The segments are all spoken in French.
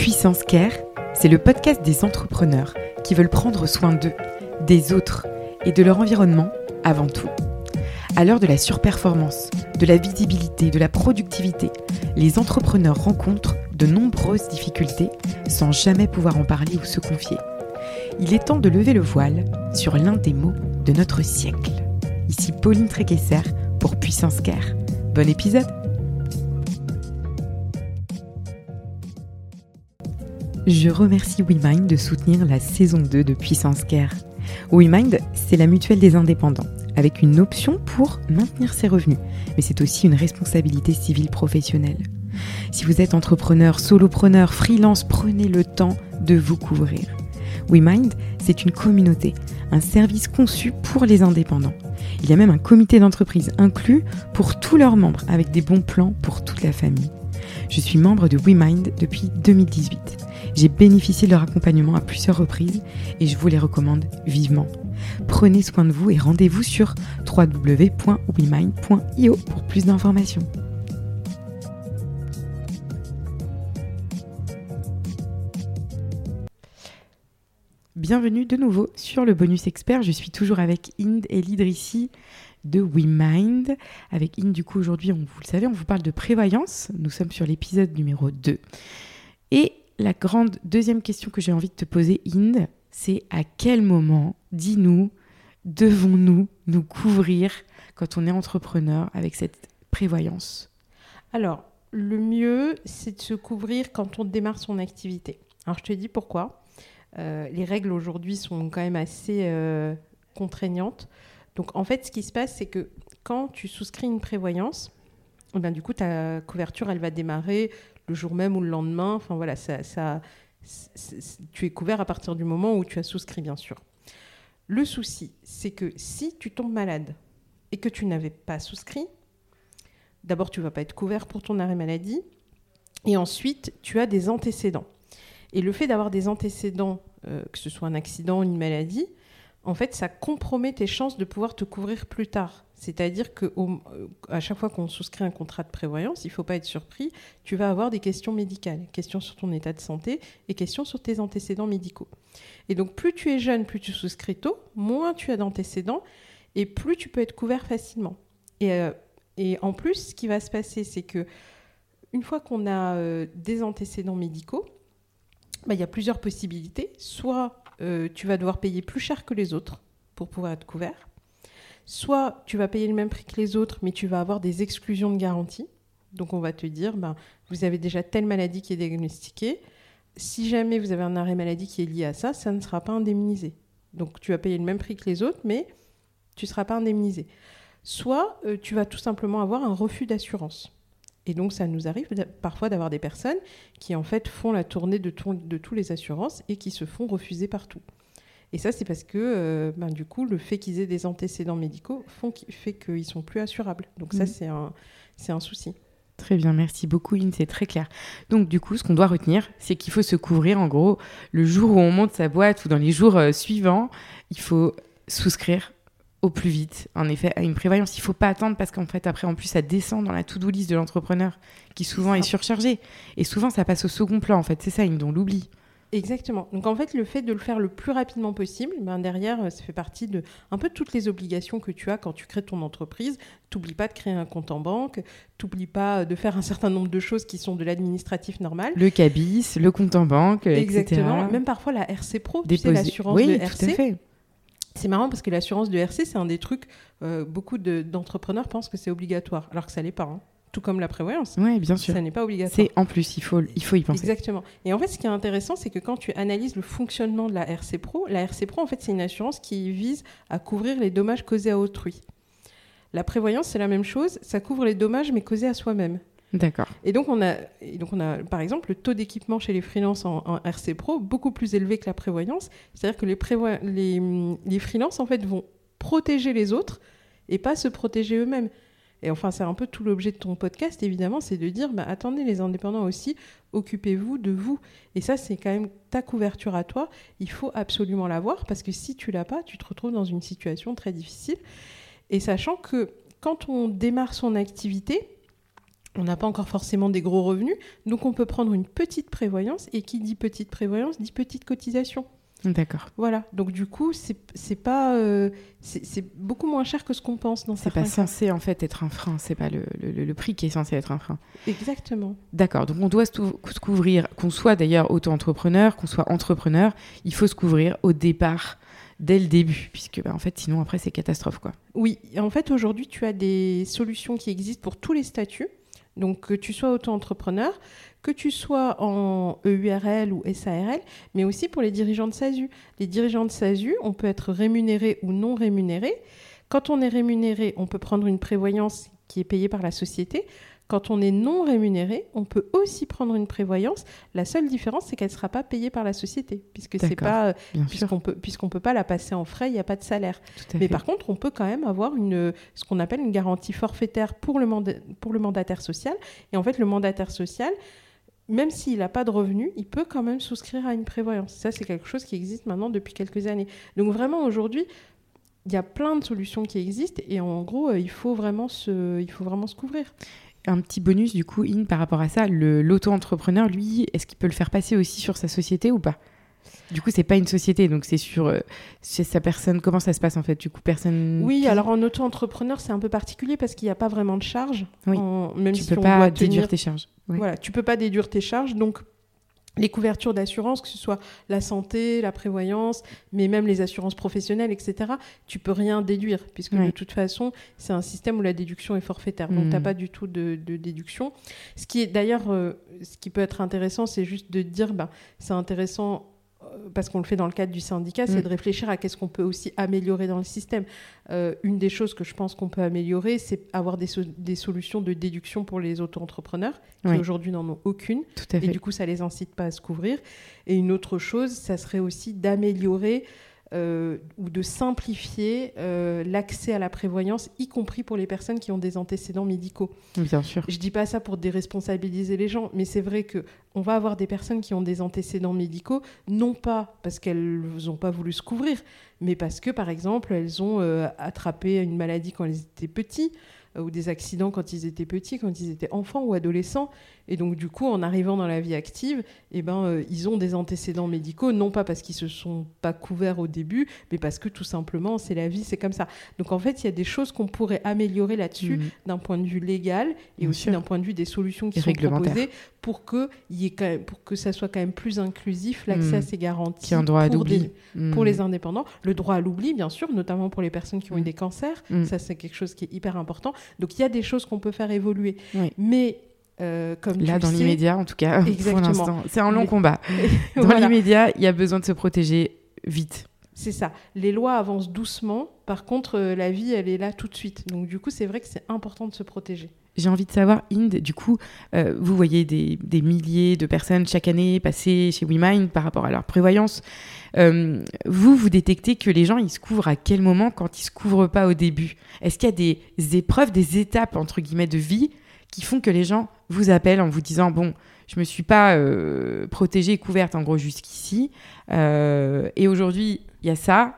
Puissance Care, c'est le podcast des entrepreneurs qui veulent prendre soin d'eux, des autres et de leur environnement avant tout. À l'heure de la surperformance, de la visibilité, de la productivité, les entrepreneurs rencontrent de nombreuses difficultés sans jamais pouvoir en parler ou se confier. Il est temps de lever le voile sur l'un des mots de notre siècle. Ici Pauline Tréquesser pour Puissance Care. Bon épisode Je remercie WeMind de soutenir la saison 2 de Puissance Care. WeMind, c'est la mutuelle des indépendants, avec une option pour maintenir ses revenus, mais c'est aussi une responsabilité civile professionnelle. Si vous êtes entrepreneur, solopreneur, freelance, prenez le temps de vous couvrir. WeMind, c'est une communauté, un service conçu pour les indépendants. Il y a même un comité d'entreprise inclus pour tous leurs membres, avec des bons plans pour toute la famille. Je suis membre de WeMind depuis 2018. J'ai bénéficié de leur accompagnement à plusieurs reprises et je vous les recommande vivement. Prenez soin de vous et rendez-vous sur www.wemind.io pour plus d'informations. Bienvenue de nouveau sur le bonus expert. Je suis toujours avec Inde et Lidrissi de WeMind. Avec Inde, du coup, aujourd'hui, vous le savez, on vous parle de prévoyance. Nous sommes sur l'épisode numéro 2. Et la grande deuxième question que j'ai envie de te poser, Inde, c'est à quel moment, dis-nous, devons-nous nous couvrir quand on est entrepreneur avec cette prévoyance? Alors, le mieux, c'est de se couvrir quand on démarre son activité. Alors, je te dis pourquoi. Euh, les règles aujourd'hui sont quand même assez euh, contraignantes. Donc, en fait, ce qui se passe, c'est que quand tu souscris une prévoyance, eh ben, du coup, ta couverture, elle va démarrer le jour même ou le lendemain. Enfin voilà, ça, tu es couvert à partir du moment où tu as souscrit, bien sûr. Le souci, c'est que si tu tombes malade et que tu n'avais pas souscrit, d'abord tu vas pas être couvert pour ton arrêt maladie, et ensuite tu as des antécédents. Et le fait d'avoir des antécédents, euh, que ce soit un accident ou une maladie, en fait, ça compromet tes chances de pouvoir te couvrir plus tard. C'est-à-dire que euh, chaque fois qu'on souscrit un contrat de prévoyance, il ne faut pas être surpris, tu vas avoir des questions médicales, questions sur ton état de santé et questions sur tes antécédents médicaux. Et donc plus tu es jeune, plus tu souscris tôt, moins tu as d'antécédents et plus tu peux être couvert facilement. Et, euh, en plus, ce qui va se passer, c'est que une fois qu'on a euh, des antécédents médicaux, bah, il y a plusieurs possibilités. Soit tu vas devoir payer plus cher que les autres pour pouvoir être couvert Soit tu vas payer le même prix que les autres, mais tu vas avoir des exclusions de garantie. Donc on va te dire, ben, vous avez déjà telle maladie qui est diagnostiquée. Si jamais vous avez un arrêt maladie qui est lié à ça, ça ne sera pas indemnisé. Donc tu vas payer le même prix que les autres, mais tu ne seras pas indemnisé. Soit euh, tu vas tout simplement avoir un refus d'assurance. Et donc ça nous arrive parfois d'avoir des personnes qui en fait font la tournée de, de tous les assurances et qui se font refuser partout. Et ça, c'est parce que, euh, ben, du coup, le fait qu'ils aient des antécédents médicaux font fait qu'ils sont plus assurables. Donc ça, mm. c'est un, souci. Très bien, merci beaucoup, In, c'est très clair. Donc, du coup, ce qu'on doit retenir, c'est qu'il faut se couvrir, en gros, le jour où on monte sa boîte ou dans les jours euh, suivants, il faut souscrire au plus vite, en effet, à une prévoyance. Il ne faut pas attendre parce qu'en fait, après, en plus, ça descend dans la to-do list de l'entrepreneur qui souvent est surchargé. Et souvent, ça passe au second plan, en fait. C'est ça, In, on l'oublie. Exactement. Donc en fait, le fait de le faire le plus rapidement possible, ben derrière, euh, ça fait partie de un peu toutes les obligations que tu as quand tu crées ton entreprise. T'oublies pas de créer un compte en banque, t'oublies pas de faire un certain nombre de choses qui sont de l'administratif normal. Le cabis, le compte en banque, Exactement. Même parfois la RC Pro, tu sais, l'assurance oui, de RC. Tout à fait. C'est marrant parce que l'assurance de RC, c'est un des trucs, euh, beaucoup d'entrepreneurs pensent que c'est obligatoire, alors que ça l'est pas. Hein tout comme la prévoyance. Oui, bien sûr. Ça n'est pas obligatoire. C'est en plus, il faut, il faut y penser. Exactement. Et en fait, ce qui est intéressant, c'est que quand tu analyses le fonctionnement de la RC Pro, la RC Pro, en fait, c'est une assurance qui vise à couvrir les dommages causés à autrui. La prévoyance, c'est la même chose, ça couvre les dommages, mais causés à soi-même. D'accord. Et donc, on a, donc on a, par exemple, le taux d'équipement chez les freelances en, RC Pro beaucoup plus élevé que la prévoyance. C'est-à-dire que les, les, les freelances, en fait, vont protéger les autres et pas se protéger eux-mêmes. Et enfin, c'est un peu tout l'objet de ton podcast, évidemment, c'est de dire, bah, attendez, les indépendants aussi, occupez-vous de vous. Et ça, c'est quand même ta couverture à toi. Il faut absolument l'avoir parce que si tu l'as pas, tu te retrouves dans une situation très difficile. Et sachant que quand on démarre son activité, on n'a pas encore forcément des gros revenus, donc on peut prendre une petite prévoyance, et qui dit petite prévoyance dit petite cotisation. D'accord. Voilà, donc du coup, c'est pas, euh, c'est beaucoup moins cher que ce qu'on pense dans C'est pas censé en fait être un frein, c'est pas le, le, prix qui est censé être un frein. Exactement. D'accord, donc on doit se, couvrir, qu'on soit d'ailleurs auto-entrepreneur, qu'on soit entrepreneur, il faut se couvrir au départ dès le début, puisque bah, en fait, sinon après c'est catastrophe quoi. Oui, en fait aujourd'hui tu as des solutions qui existent pour tous les statuts. Donc que tu sois auto-entrepreneur, que tu sois en EURL ou SARL, mais aussi pour les dirigeants de SASU. Les dirigeants de SASU, on peut être rémunéré ou non rémunéré. Quand on est rémunéré, on peut prendre une prévoyance qui est payée par la société. Quand on est non rémunéré, on peut aussi prendre une prévoyance. La seule différence, c'est qu'elle ne sera pas payée par la société, puisque c'est pas, puisqu'on peut, puisqu'on peut pas la passer en frais, il n'y a pas de salaire. Mais par contre, on peut quand même avoir une, ce qu'on appelle une garantie forfaitaire pour le, pour le mandataire social. Et en fait, le mandataire social, même s'il n'a pas de revenus, il peut quand même souscrire à une prévoyance. Ça, c'est quelque chose qui existe maintenant depuis quelques années. Donc vraiment, aujourd'hui, il y a plein de solutions qui existent et en gros, euh, il faut vraiment se, il faut vraiment se couvrir un petit bonus du coup, In, par rapport à ça, l'auto-entrepreneur, lui, est-ce qu'il peut le faire passer aussi sur sa société ou pas? Du coup, c'est pas une société, donc c'est sur euh, sa personne. Comment ça se passe en fait? Du coup, personne. Oui, alors en auto-entrepreneur, c'est un peu particulier parce qu'il n'y a pas vraiment de charge. Oui. Même tu si peux pas déduire tes charges. Voilà, tu peux pas déduire tes charges, donc les couvertures d'assurance, que ce soit la santé, la prévoyance, mais même les assurances professionnelles, etc., tu peux rien déduire, puisque de toute façon, c'est un système où la déduction est forfaitaire. Donc, tu n'as hmm. pas du tout de, déduction. Ce qui est d'ailleurs, euh, ce qui peut être intéressant, c'est juste de dire, bah, c'est intéressant parce qu'on le fait dans le cadre du syndicat, c'est mm. de réfléchir à qu'est-ce qu'on peut aussi améliorer dans le système. Euh, une des choses que je pense qu'on peut améliorer, c'est avoir des, des, solutions de déduction pour les auto-entrepreneurs, qui aujourd'hui n'en ont aucune. Et du coup, ça les incite pas à se couvrir. Et une autre chose, ça serait aussi d'améliorer euh, ou de simplifier euh, l'accès à la prévoyance, y compris pour les personnes qui ont des antécédents médicaux. Bien sûr. Je dis pas ça pour déresponsabiliser les gens, mais c'est vrai que on va avoir des personnes qui ont des antécédents médicaux, non pas parce qu'elles n'ont pas voulu se couvrir, mais parce que, par exemple, elles ont euh, attrapé une maladie quand elles étaient petits ou des accidents quand ils étaient petits, quand ils étaient enfants ou adolescents, et donc, du coup, en arrivant dans la vie active, eh ben, euh, ils ont des antécédents médicaux, non pas parce qu'ils se sont pas couverts au début, mais parce que tout simplement, c'est la vie, c'est comme ça. Donc, en fait, il y a des choses qu'on pourrait améliorer là-dessus mhm. d'un point de vue légal et aussi d'un point de vue des solutions qui sont proposées pour que, y ait quand même, pour que ça soit quand même plus inclusif, l'accès à mhm. ces garanties un droit pour, à pour les indépendants. Le droit à l'oubli, bien sûr, notamment pour les personnes qui ont eu des cancers. Ça, c'est quelque chose qui est hyper important. Donc, il y a des choses qu'on peut faire évoluer. Mais euh, Là, dans l'immédiat, en tout cas, pour l'instant. C'est un long combat. dans l'immédiat, il y a besoin de se protéger vite. C'est ça. Les lois avancent doucement. Par contre, euh, la vie, elle est là tout de suite. Donc, du coup, c'est vrai que c'est important de se protéger. J'ai envie de savoir, Inde, du coup, euh, vous voyez des, milliers de personnes chaque année passer chez WeMind par rapport à leur prévoyance. vous, vous détectez que les gens, ils se couvrent à quel moment quand ils se couvrent pas au début? Est-ce qu'il y a des épreuves, des étapes, entre guillemets, de vie qui font que les gens vous appellent en vous disant bon, je me suis pas euh, protégée, couverte en gros jusqu'ici, euh, et aujourd'hui il y a ça.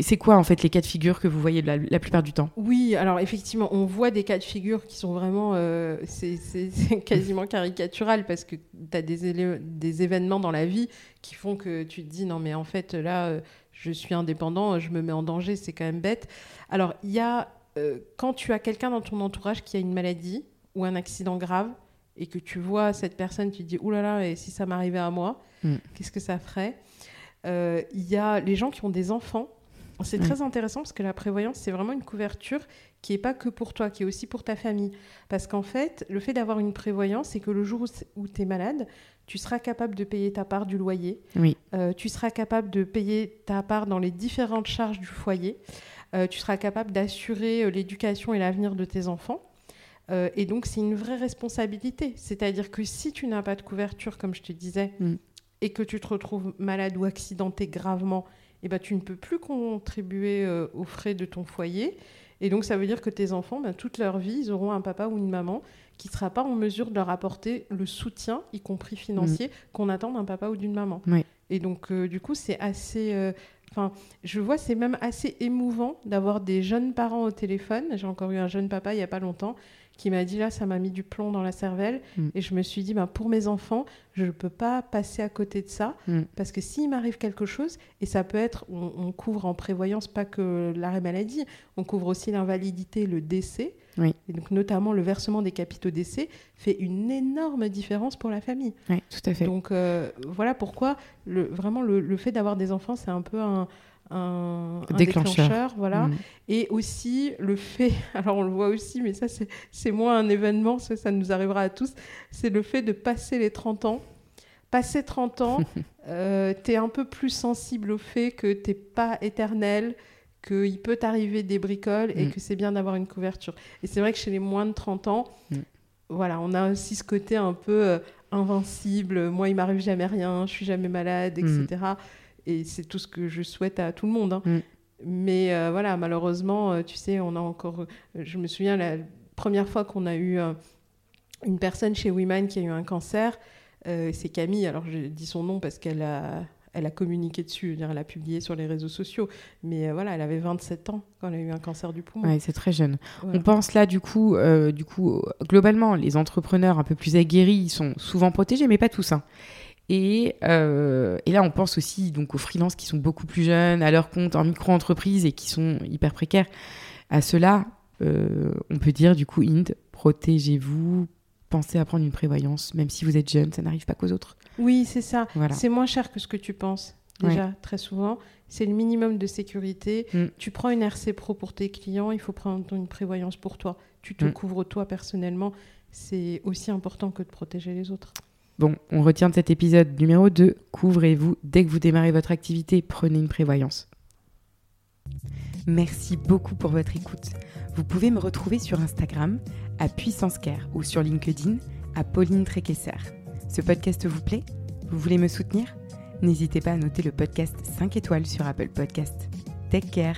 C'est quoi en fait les cas de figure que vous voyez la, plupart du temps? Oui, alors effectivement, on voit des cas de figure qui sont vraiment, euh, c'est quasiment caricatural parce que tu as des, des événements dans la vie qui font que tu te dis non mais en fait là, je suis indépendant, je me mets en danger, c'est quand même bête. Alors il y a quand tu as quelqu'un dans ton entourage qui a une maladie, ou un accident grave et que tu vois cette personne, tu te dis, oulala, et si ça m'arrivait à moi, mm. qu'est-ce que ça ferait? Euh, Il y a les gens qui ont des enfants. C'est mm. très intéressant parce que la prévoyance, c'est vraiment une couverture qui n'est pas que pour toi, qui est aussi pour ta famille. Parce qu'en fait, le fait d'avoir une prévoyance, c'est que le jour où tu es malade, tu seras capable de payer ta part du loyer. Oui. Euh, tu seras capable de payer ta part dans les différentes charges du foyer. Euh, tu seras capable d'assurer l'éducation et l'avenir de tes enfants. Euh, et donc, c'est une vraie responsabilité. C'est-à-dire que si tu n'as pas de couverture, comme je te disais, mm. et que tu te retrouves malade ou accidenté gravement, eh ben, tu ne peux plus contribuer euh, aux frais de ton foyer. Et donc, ça veut dire que tes enfants, ben, toute leur vie, ils auront un papa ou une maman qui ne sera pas en mesure de leur apporter le soutien, y compris financier, mm. qu'on attend d'un papa ou d'une maman. Et donc, euh, du coup, c'est assez Enfin, je vois, c'est même assez émouvant d'avoir des jeunes parents au téléphone. J'ai encore eu un jeune papa il n'y a pas longtemps qui m'a dit là, ça m'a mis du plomb dans la cervelle. Mm. Et je me suis dit, bah, pour mes enfants, je ne peux pas passer à côté de ça. Mm. Parce que s'il m'arrive quelque chose, et ça peut être, on, couvre en prévoyance pas que l'arrêt maladie, on couvre aussi l'invalidité, le décès. Et donc, notamment, le versement des capitaux décès fait une énorme différence pour la famille. Oui, tout à fait. Donc, euh, voilà pourquoi, le, vraiment, le, fait d'avoir des enfants, c'est un peu un, déclencheur. voilà. Mm. Et aussi le fait, alors on le voit aussi, mais ça c'est moins un événement, ça, ça nous arrivera à tous, c'est le fait de passer les 30 ans. Passer 30 ans, euh, tu es un peu plus sensible au fait que tu n'es pas éternel, qu'il peut t'arriver des bricoles et mm. que c'est bien d'avoir une couverture. Et c'est vrai que chez les moins de 30 ans, mm. voilà, on a aussi ce côté un peu euh, invincible. Moi, il m'arrive jamais rien, je suis jamais malade, etc. Mm. Et c'est tout ce que je souhaite à tout le monde. Hein. Mais euh, voilà, malheureusement, euh, tu sais, on a encore. je me souviens la première fois qu'on a eu une personne chez Women qui a eu un cancer. c'est Camille, alors je dis son nom parce qu'elle a, elle a communiqué dessus, elle a publié sur les réseaux sociaux. Mais euh, voilà, elle avait 27 ans quand elle a eu un cancer du poumon. Oui, c'est très jeune. On pense là, du coup, euh, du coup, globalement, les entrepreneurs un peu plus aguerris, ils sont souvent protégés, mais pas tous. Hein. Et, euh, et, là, on pense aussi donc aux freelances qui sont beaucoup plus jeunes, à leur compte en micro-entreprise et qui sont hyper précaires. À cela, on peut dire du coup, Inde, protégez-vous, pensez à prendre une prévoyance, même si vous êtes jeune, ça n'arrive pas qu'aux autres. Oui, c'est ça. C'est moins cher que ce que tu penses. Déjà, très souvent, c'est le minimum de sécurité. Mm. Tu prends une RC Pro pour tes clients, il faut prendre une prévoyance pour toi. Tu te mm. couvres toi personnellement. C'est aussi important que de protéger les autres. Bon, on retient de cet épisode numéro 2. Couvrez-vous. Dès que vous démarrez votre activité, prenez une prévoyance. Merci beaucoup pour votre écoute. Vous pouvez me retrouver sur Instagram à Puissance Care ou sur LinkedIn à Pauline Tréquesser. Ce podcast vous plaît? Vous voulez me soutenir? N'hésitez pas à noter le podcast 5 étoiles sur Apple Podcast. Take care